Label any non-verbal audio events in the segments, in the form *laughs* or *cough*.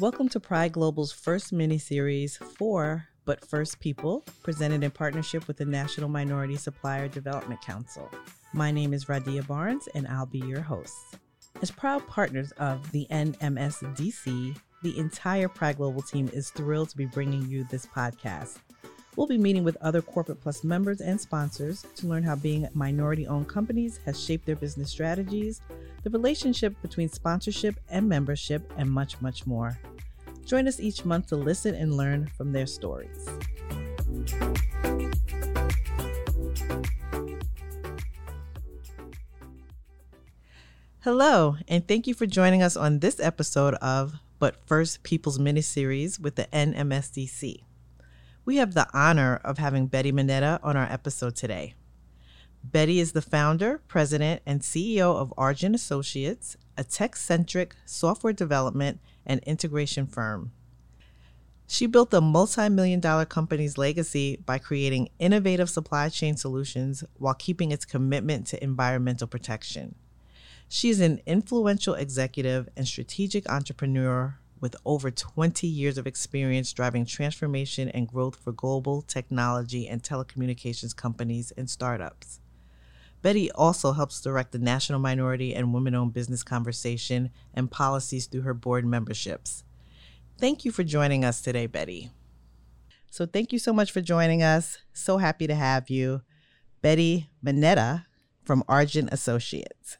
Welcome to Pride Global's first mini-series for But First People, presented in partnership with the National Minority Supplier Development Council. My name is Rahdiah Barnes, and I'll be your host. As proud partners of the NMSDC, the entire Pride Global team is thrilled to be bringing you this podcast. We'll be meeting with other Corporate Plus members and sponsors to learn how being minority owned companies has shaped their business strategies, the relationship between sponsorship and membership, and much, much more. Join us each month to listen and learn from their stories. Hello, and thank you for joining us on this episode of But First People's Miniseries with the NMSDC. We have the honor of having Betty Manetta on our episode today. Betty is the founder, president, and CEO of Argent Associates, a tech centric software development and integration firm. She built the multi million dollar company's legacy by creating innovative supply chain solutions while keeping its commitment to environmental protection. She is an influential executive and strategic entrepreneur with over 20 years of experience driving transformation and growth for global technology and telecommunications companies and startups. Betty also helps direct the National Minority and Women Owned Business Conversation and policies through her board memberships. Thank you for joining us today, Betty. So, thank you so much for joining us. So happy to have you. Betty Manetta from Argent Associates.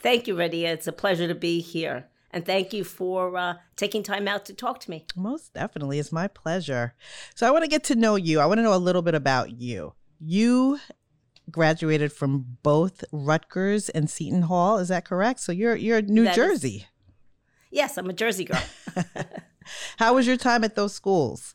Thank you, Rahdiah. It's a pleasure to be here. And thank you for uh, taking time out to talk to me. Most definitely. It's my pleasure. So, I want to get to know you. I want to know a little bit about you. You graduated from both Rutgers and Seton Hall. Is that correct? So you're you're New that Jersey. Is, yes, I'm a Jersey girl. *laughs* How was your time at those schools?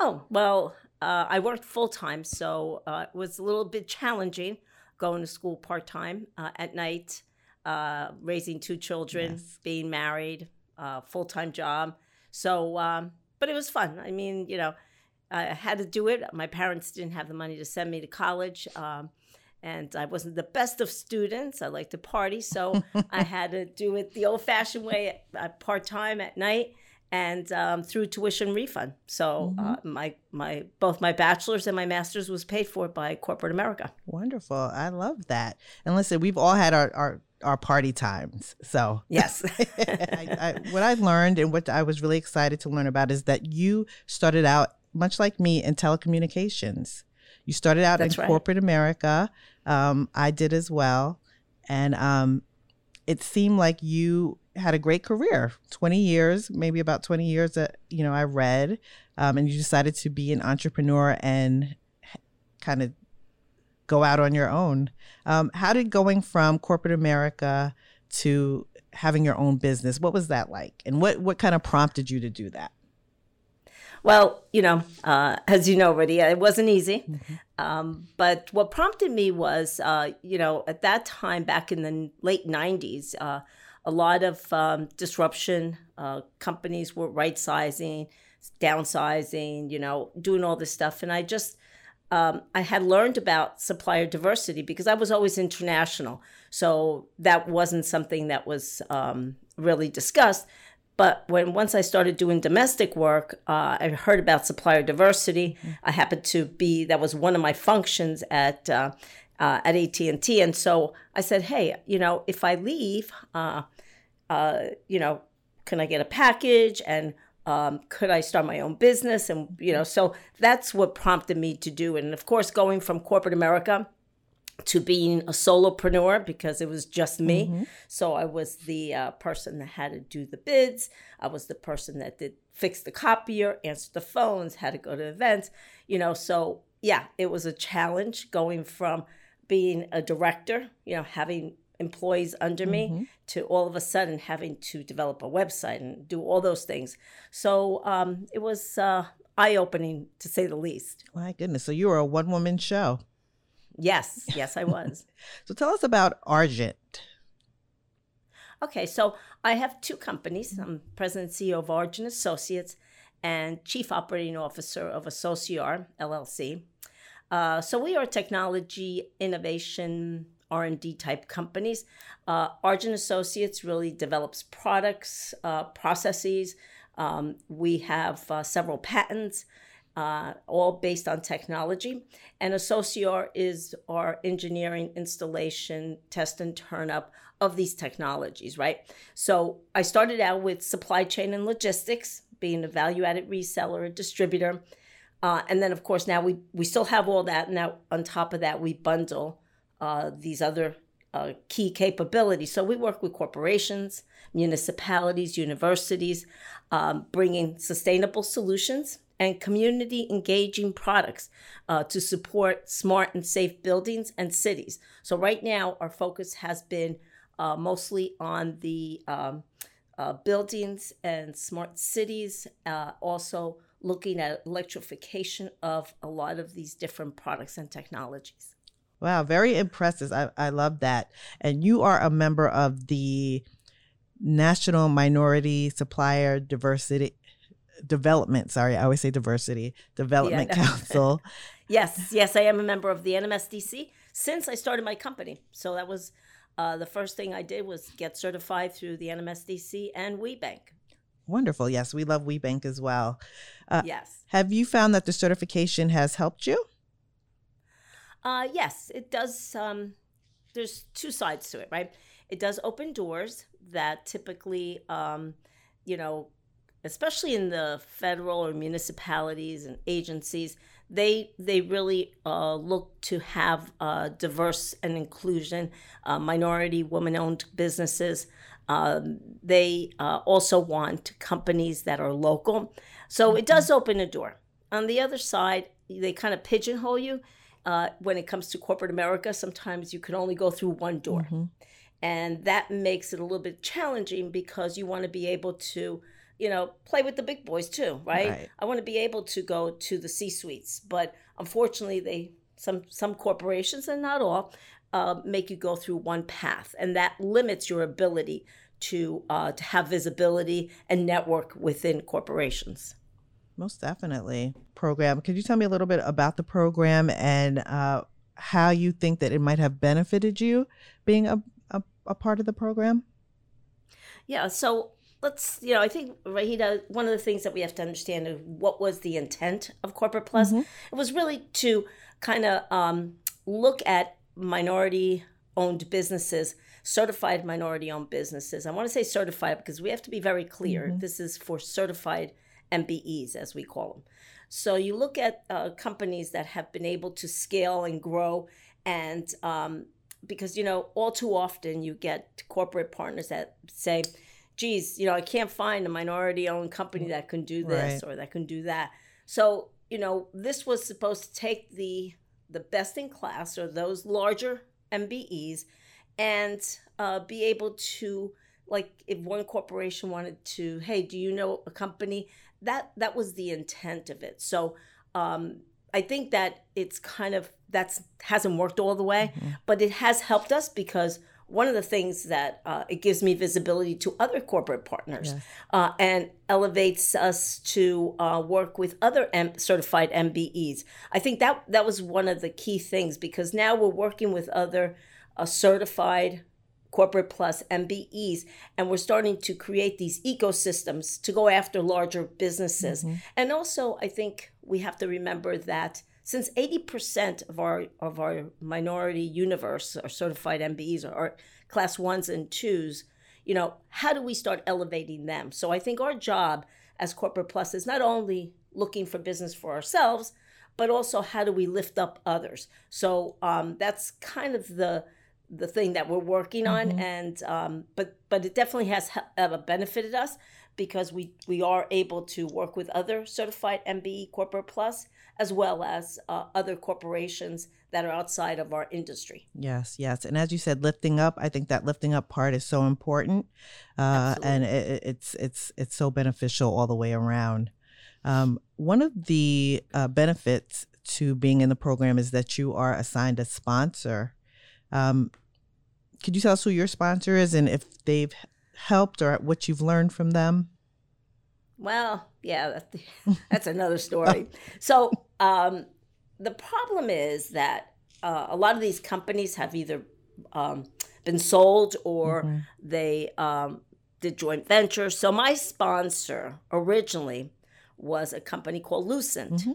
Oh well, uh, I worked full time, so uh, it was a little bit challenging going to school part time uh, at night, uh, raising two children, yes. being married, uh, full time job. So, um, but it was fun. I mean, you know I had to do it. My parents didn't have the money to send me to college. Um, and I wasn't the best of students. I like to party, so *laughs* I had to do it the old-fashioned way, at part time at night, and um, through tuition refund. So uh, mm-hmm. uh, my my both my bachelor's and my master's was paid for by corporate America. Wonderful, I love that. And listen, we've all had our our our party times. So yes, *laughs* I, I, what I learned and what I was really excited to learn about is that you started out much like me in telecommunications. You started out That's in right. corporate America. Um, I did as well. And um, it seemed like you had a great career 20 years, maybe about 20 years that, you know, I read. Um, and you decided to be an entrepreneur and kind of go out on your own. Um, how did going from corporate America to having your own business, what was that like? And what, what kind of prompted you to do that? Well, you know, uh, as you know already, it wasn't easy. Mm-hmm. Um, but what prompted me was, uh, you know, at that time, back in the late 90s, uh, a lot of um, disruption. Uh, companies were right sizing, downsizing, you know, doing all this stuff. And I just, um, I had learned about supplier diversity because I was always international. So that wasn't something that was um, really discussed. But when once I started doing domestic work, uh, I heard about supplier diversity. Mm-hmm. I happened to be that was one of my functions at uh, uh, at AT and T, and so I said, "Hey, you know, if I leave, uh, uh, you know, can I get a package and um, could I start my own business?" And you know, so that's what prompted me to do. And of course, going from corporate America to being a solopreneur because it was just me. Mm-hmm. So I was the uh, person that had to do the bids. I was the person that did fix the copier, answer the phones, had to go to events, you know. So yeah, it was a challenge going from being a director, you know, having employees under mm-hmm. me to all of a sudden having to develop a website and do all those things. So um, it was uh, eye opening to say the least. My goodness. So you were a one woman show. Yes, yes, I was. *laughs* so tell us about Argent. Okay, so I have two companies. I'm president and CEO of Argent Associates and chief operating officer of Asociar LLC. Uh, so we are technology innovation R&D type companies. Uh, Argent Associates really develops products, uh, processes. Um, we have uh, several patents, uh, all based on technology. And Asociar is our engineering, installation, test, and turn up of these technologies, right? So I started out with supply chain and logistics, being a value added reseller, a distributor. Uh, and then, of course, now we, we still have all that. Now, on top of that, we bundle uh, these other uh, key capabilities. So we work with corporations, municipalities, universities, um, bringing sustainable solutions and community engaging products uh, to support smart and safe buildings and cities. So, right now, our focus has been uh, mostly on the um, uh, buildings and smart cities, uh, also looking at electrification of a lot of these different products and technologies. Wow, very impressive. I, I love that. And you are a member of the National Minority Supplier Diversity Development. Sorry, I always say diversity development yeah, no. council. *laughs* yes, yes, I am a member of the NMSDC since I started my company. So that was uh, the first thing I did was get certified through the NMSDC and WBENC. Wonderful. Yes, we love WBENC as well. Uh, yes. Have you found that the certification has helped you? Uh, yes, it does. Um, there's two sides to it, right? It does open doors that typically, um, you know, especially in the federal or municipalities and agencies, they they really uh, look to have uh, diverse and inclusion, uh, minority, women-owned businesses. Um, they uh, also want companies that are local, so it does mm-hmm. open a door. On the other side, they kind of pigeonhole you. Uh, when it comes to corporate America, sometimes you can only go through one door. Mm-hmm. And that makes it a little bit challenging because you want to be able to you know, play with the big boys too, right? right. I want to be able to go to the C suites, but unfortunately, they some some corporations and not all uh, make you go through one path, and that limits your ability to uh, to have visibility and network within corporations. Most definitely. Program. Could you tell me a little bit about the program and uh, how you think that it might have benefited you being a, a, a part of the program? Yeah. So let's you know i think Rahdiah one of the things that we have to understand is what was the intent of corporate plus mm-hmm. it was really to kind of um, look at minority owned businesses certified minority owned businesses i want to say certified because we have to be very clear mm-hmm. this is for certified mbes as we call them so you look at uh, companies that have been able to scale and grow and um, because you know all too often you get corporate partners that say geez, you know, I can't find a minority owned company that can do this right. or that can do that. So, you know, this was supposed to take the the best in class or those larger MBEs and uh, be able to like if one corporation wanted to, hey, do you know a company? That that was the intent of it. So um, I think that it's kind of that's hasn't worked all the way, mm-hmm. but it has helped us because one of the things that uh, it gives me visibility to other corporate partners yes. uh, and elevates us to uh, work with other M- certified MBEs. I think that that was one of the key things because now we're working with other uh, certified corporate plus MBEs and we're starting to create these ecosystems to go after larger businesses. Mm-hmm. And also, I think we have to remember that since 80% of our of our minority universe are certified MBEs or, or class ones and twos, you know, how do we start elevating them? So I think our job as Corporate Plus is not only looking for business for ourselves, but also how do we lift up others? So um, that's kind of the the thing that we're working on, mm-hmm. and um, but but it definitely has uh, benefited us because we we are able to work with other certified MBE Corporate Plus as well as uh, other corporations that are outside of our industry. Yes, yes. And as you said, lifting up, I think that lifting up part is so important. Uh, and it, it's it's it's so beneficial all the way around. Um, one of the uh, benefits to being in the program is that you are assigned a sponsor. Um, could you tell us who your sponsor is and if they've helped or what you've learned from them? Well, yeah, *laughs* that's another story. so um, the problem is that uh, a lot of these companies have either um, been sold or mm-hmm. they um, did joint ventures. So my sponsor originally was a company called Lucent. Mm-hmm.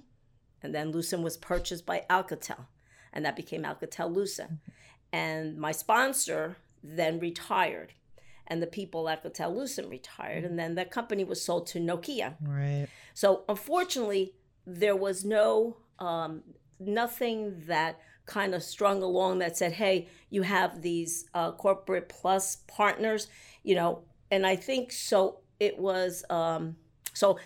And then Lucent was purchased by Alcatel, and that became Alcatel Lucent. Mm-hmm. And my sponsor then retired, and the people at Alcatel Lucent retired, and then the company was sold to Nokia. Right. So unfortunately, there was no um, nothing that kind of strung along that said, "Hey, you have these uh, corporate plus partners," you know. And I think so. It was um, so.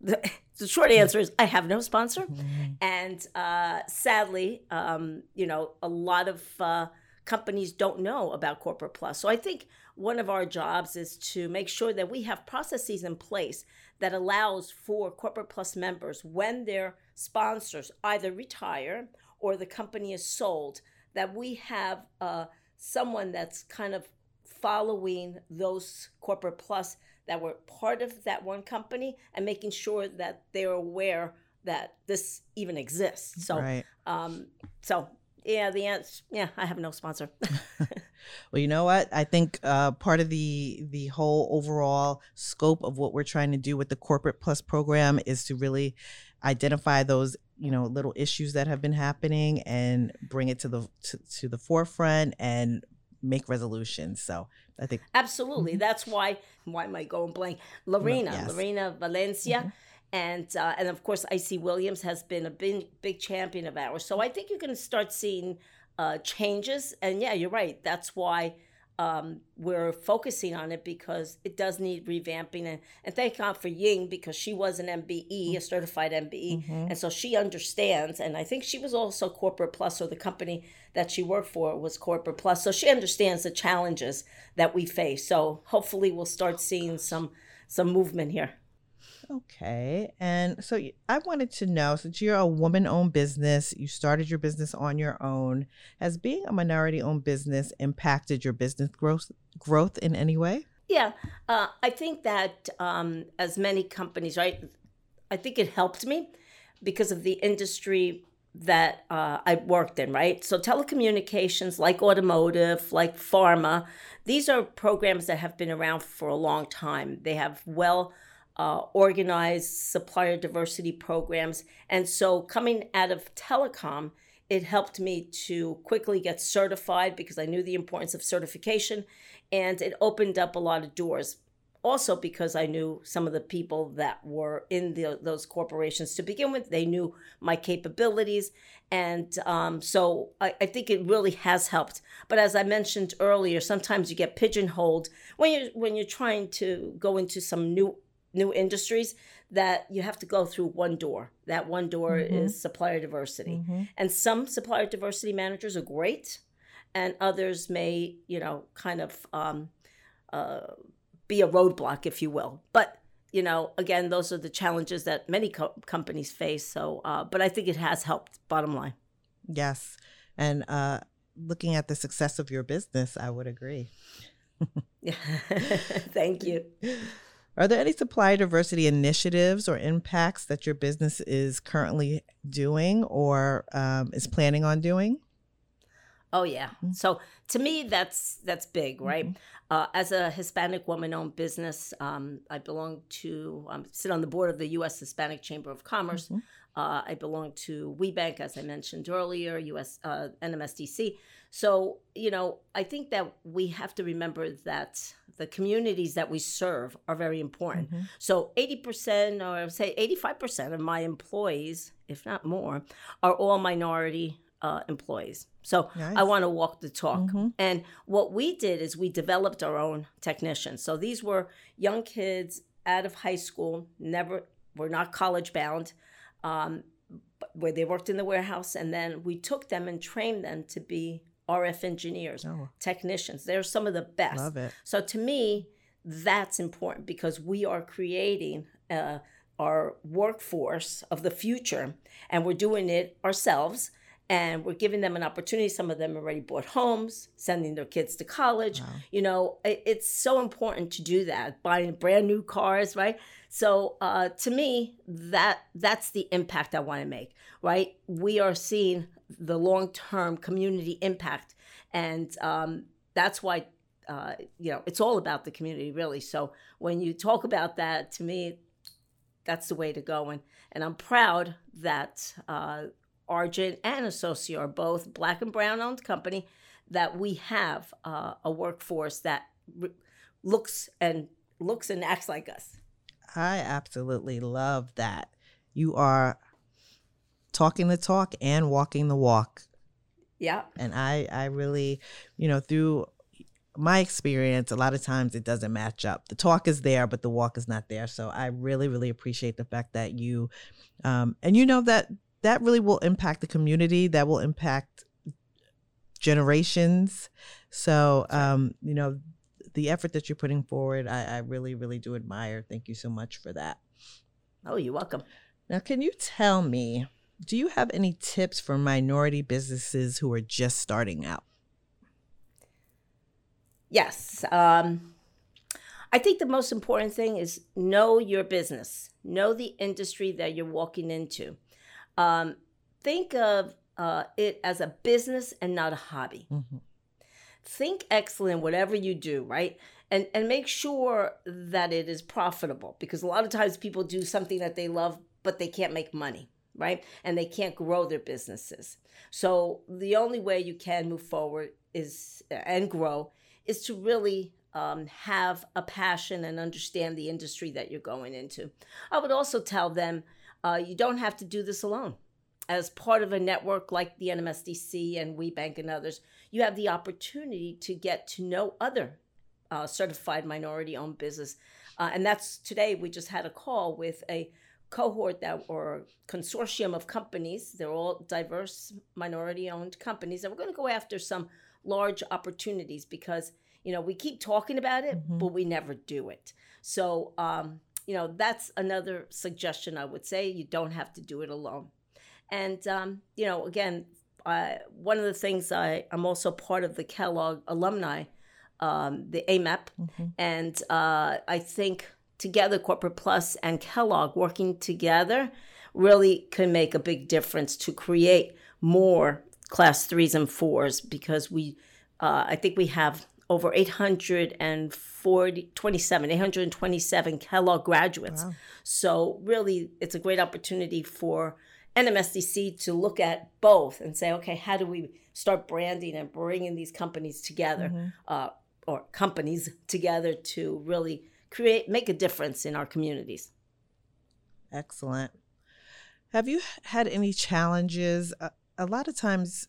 The, the short answer is I have no sponsor, mm-hmm. and uh, sadly, um, you know, a lot of uh, companies don't know about corporate plus. So I think one of our jobs is to make sure that we have processes in place that allows for corporate plus members when their sponsors either retire or the company is sold that we have uh, someone that's kind of following those corporate plus that were part of that one company and making sure that they're aware that this even exists. So, right. um, so yeah, the answer, yeah, I have no sponsor. *laughs* *laughs* well, you know what? I think uh, part of the the whole overall scope of what we're trying to do with the Corporate Plus program is to really identify those you know little issues that have been happening and bring it to the to, to the forefront and make resolutions. So I think absolutely mm-hmm. that's why why am I going blank? Lorena, yes. Lorena Valencia. Mm-hmm. And uh, and of course, IC Williams has been a big big champion of ours. So I think you're going to start seeing uh, changes. And yeah, you're right. That's why um, we're focusing on it because it does need revamping. And, and thank God for Ying because she was an MBE, a certified MBE. Mm-hmm. And so she understands. And I think she was also Corporate Plus, or the company that she worked for was Corporate Plus. So she understands the challenges that we face. So hopefully we'll start seeing some some movement here. Okay. And so I wanted to know since you're a woman owned business, you started your business on your own, has being a minority owned business impacted your business growth growth in any way? Yeah. Uh, I think that um, as many companies, right, I think it helped me because of the industry that uh, I worked in, right? So telecommunications, like automotive, like pharma, these are programs that have been around for a long time. They have well uh, organized supplier diversity programs. And so coming out of telecom, it helped me to quickly get certified because I knew the importance of certification and it opened up a lot of doors. Also, because I knew some of the people that were in the, those corporations to begin with, they knew my capabilities. And um, so I, I think it really has helped. But as I mentioned earlier, sometimes you get pigeonholed when you're, when you're trying to go into some new new industries that you have to go through one door. That one door mm-hmm. is supplier diversity. Mm-hmm. And some supplier diversity managers are great, and others may, you know, kind of um, uh, be a roadblock, if you will. But you know, again, those are the challenges that many co- companies face. So, uh, but I think it has helped. Bottom line. Yes, and uh, looking at the success of your business, I would agree. *laughs* Thank you. *laughs* Are there any supply diversity initiatives or impacts that your business is currently doing or um, is planning on doing? Oh yeah. Mm-hmm. So to me, that's that's big, right? Mm-hmm. Uh, as a Hispanic woman-owned business, um, I belong to um, sit on the board of the U.S. Hispanic Chamber of Commerce. Mm-hmm. Uh, I belong to WBENC, as I mentioned earlier, U.S. Uh, NMSDC. So, you know, I think that we have to remember that the communities that we serve are very important. Mm-hmm. So, 80% or say 85% of my employees, if not more, are all minority uh, employees. So nice. I want to walk the talk. Mm-hmm. And what we did is we developed our own technicians. So these were young kids out of high school, never were not college bound, um, where they worked in the warehouse, and then we took them and trained them to be RF engineers, oh. technicians. They're some of the best. Love it. So to me, that's important because we are creating uh, our workforce of the future, and we're doing it ourselves. And we're giving them an opportunity. Some of them already bought homes, sending their kids to college. Wow. You know, it, it's so important to do that. Buying brand new cars, right? So uh, to me, that that's the impact I want to make. Right? We are seeing the long term community impact. and um, that's why uh, you know it's all about the community really. So when you talk about that to me that's the way to go. And and i'm proud that uh, argent and associate are both black and brown owned company that we have uh, a workforce that re- looks and looks and acts like us. I absolutely love that. You are talking the talk and walking the walk yeah and i i really you know through my experience, a lot of times it doesn't match up. The talk is there, but the walk is not there. So I really, really appreciate the fact that you, um, and you know that that really will impact the community. That will impact generations. So um, you know, the effort that you're putting forward, I, I really, really do admire. Thank you so much for that. Oh, you're welcome. Now, can you tell me? Do you have any tips for minority businesses who are just starting out? Yes. Um, I think the most important thing is know your business, know the industry that you're walking into. Um, think of uh, it as a business and not a hobby. Mm-hmm. Think excellent whatever you do, right? And and make sure that it is profitable because a lot of times people do something that they love but they can't make money, right? And they can't grow their businesses. So the only way you can move forward is and grow is to really um, have a passion and understand the industry that you're going into. I would also tell them uh, you don't have to do this alone. As part of a network like the NMSDC and WBENC and others, you have the opportunity to get to know other uh, certified minority owned business. Uh, and that's today, we just had a call with a cohort that or consortium of companies. They're all diverse minority owned companies. And we're going to go after some large opportunities because you know we keep talking about it mm-hmm. but we never do it so um, you know that's another suggestion i would say you don't have to do it alone and um, you know again uh, one of the things I, i'm also part of the kellogg alumni um, the AMEP mm-hmm. and uh, i think together corporate plus and kellogg working together really can make a big difference to create more class threes and fours because we, uh, I think we have over 840, 27, 827 Kellogg graduates. Wow. So really, it's a great opportunity for NMSDC to look at both and say, okay, how do we start branding and bringing these companies together, mm-hmm. uh, or companies together to really create, make a difference in our communities. Excellent. Have you had any challenges? Uh, a lot of times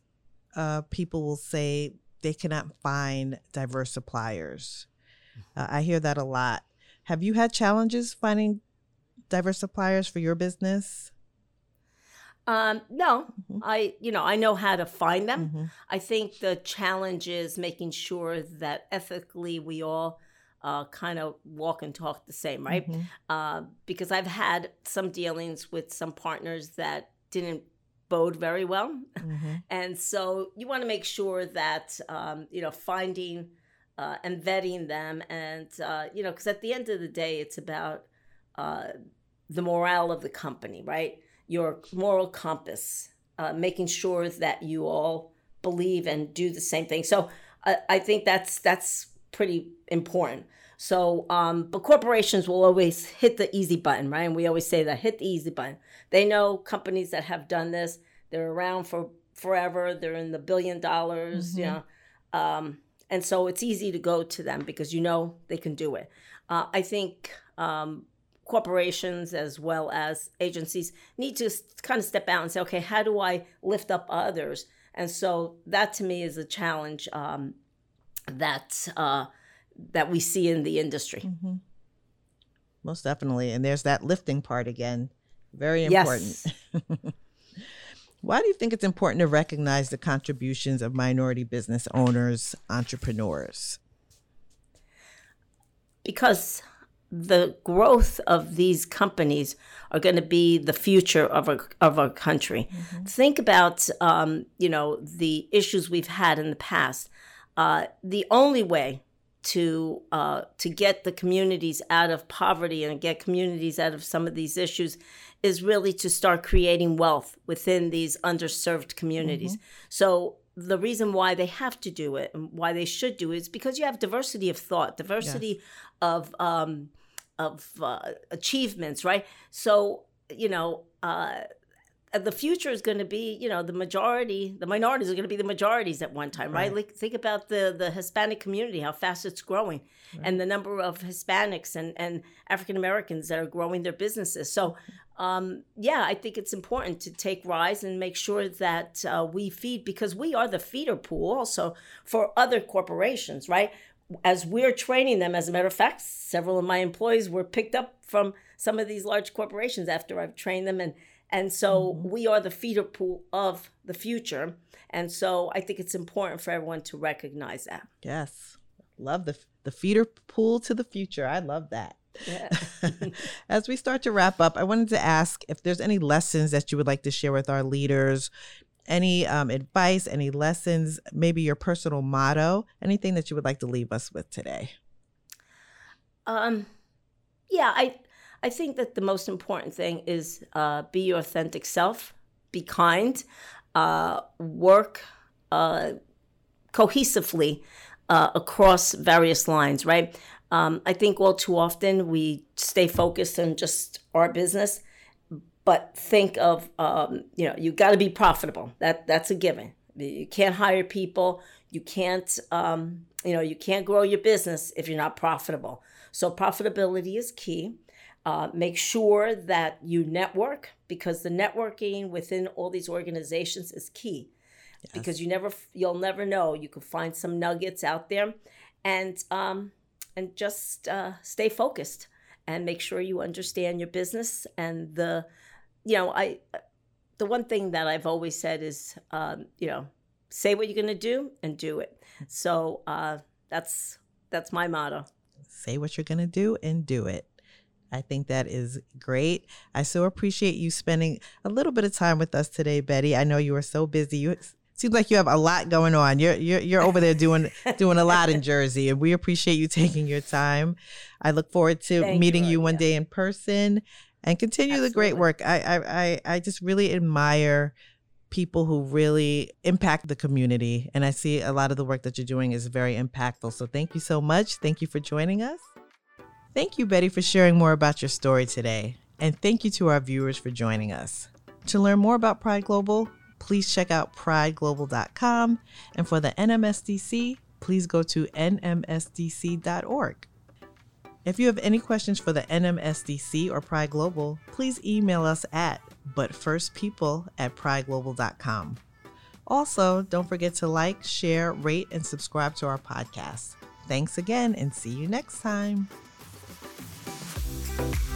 uh, people will say they cannot find diverse suppliers. Uh, I hear that a lot. Have you had challenges finding diverse suppliers for your business? Um, no, mm-hmm. I you know I know how to find them. Mm-hmm. I think the challenge is making sure that ethically we all uh, kind of walk and talk the same, right? Mm-hmm. Uh, because I've had some dealings with some partners that didn't bode very well. Mm-hmm. *laughs* And so you want to make sure that, um, you know, finding uh, and vetting them. And, uh, you know, because at the end of the day, it's about uh, the morale of the company, right? Your moral compass, uh, making sure that you all believe and do the same thing. So I, I think that's that's pretty important. So, um, but corporations will always hit the easy button, right? And we always say that hit the easy button. They know companies that have done this. They're around for forever. They're in the billion dollars, mm-hmm. you know. Um, and so it's easy to go to them because you know they can do it. Uh, I think um, corporations as well as agencies need to kind of step out and say, okay, how do I lift up others? And so that to me is a challenge um, that uh, that we see in the industry. Mm-hmm. Most definitely. And there's that lifting part again. Very important. Yes. *laughs* Why do you think it's important to recognize the contributions of minority business owners, entrepreneurs? Because the growth of these companies are going to be the future of our of our country. Mm-hmm. Think about um, you know the issues we've had in the past. Uh, the only way to uh, to get the communities out of poverty and get communities out of some of these issues is really to start creating wealth within these underserved communities. Mm-hmm. So the reason why they have to do it and why they should do it is because you have diversity of thought, diversity yes. of um, of uh, achievements, right? So you know, uh, the future is going to be, you know, the majority, the minorities are going to be the majorities at one time, right? right? Like think about the the Hispanic community, how fast it's growing, right. and the number of Hispanics and and African Americans that are growing their businesses. So, um, yeah, I think it's important to take rise and make sure that uh, we feed because we are the feeder pool also for other corporations, right? As we're training them, as a matter of fact, several of my employees were picked up from some of these large corporations after I've trained them and and so mm-hmm. we are the feeder pool of the future. And so I think it's important for everyone to recognize that. Yes. Love the the feeder pool to the future. I love that. Yeah. *laughs* As we start to wrap up, I wanted to ask if there's any lessons that you would like to share with our leaders, any um, advice, any lessons, maybe your personal motto, anything that you would like to leave us with today. Um, yeah, I I think that the most important thing is uh, be your authentic self, be kind, uh, work uh, cohesively uh, across various lines, right? Um, I think all too often we stay focused on just our business, but think of um, you know you got to be profitable. That that's a given. You can't hire people. You can't um, you know you can't grow your business if you're not profitable. So profitability is key. Uh, make sure that you network because the networking within all these organizations is key. Yes. Because you never, you'll never know. You could find some nuggets out there, and um, and just uh, stay focused and make sure you understand your business and the, you know, I, the one thing that I've always said is, um, you know, say what you're going to do and do it. So uh, that's that's my motto. Say what you're going to do and do it. I think that is great. I so appreciate you spending a little bit of time with us today, Betty. I know you are so busy. You seems like you have a lot going on. You're you're you're over there doing *laughs* doing a lot in Jersey, and we appreciate you taking your time. I look forward to Thank meeting you, you one yeah. day in person and continue Absolutely. the great work. I, I I I just really admire people who really impact the community, and I see a lot of the work that you're doing is very impactful. So thank you so much. Thank you for joining us. Thank you, Betty, for sharing more about your story today. And thank you to our viewers for joining us. To learn more about Pride Global, please check out prideglobal.com. And for the NMSDC, please go to nmsdc.org. If you have any questions for the NMSDC or Pride Global, please email us at butfirstpeople at prideglobal.com. Also, don't forget to like, share, rate, and subscribe to our podcast. Thanks again, and see you next time. Thank you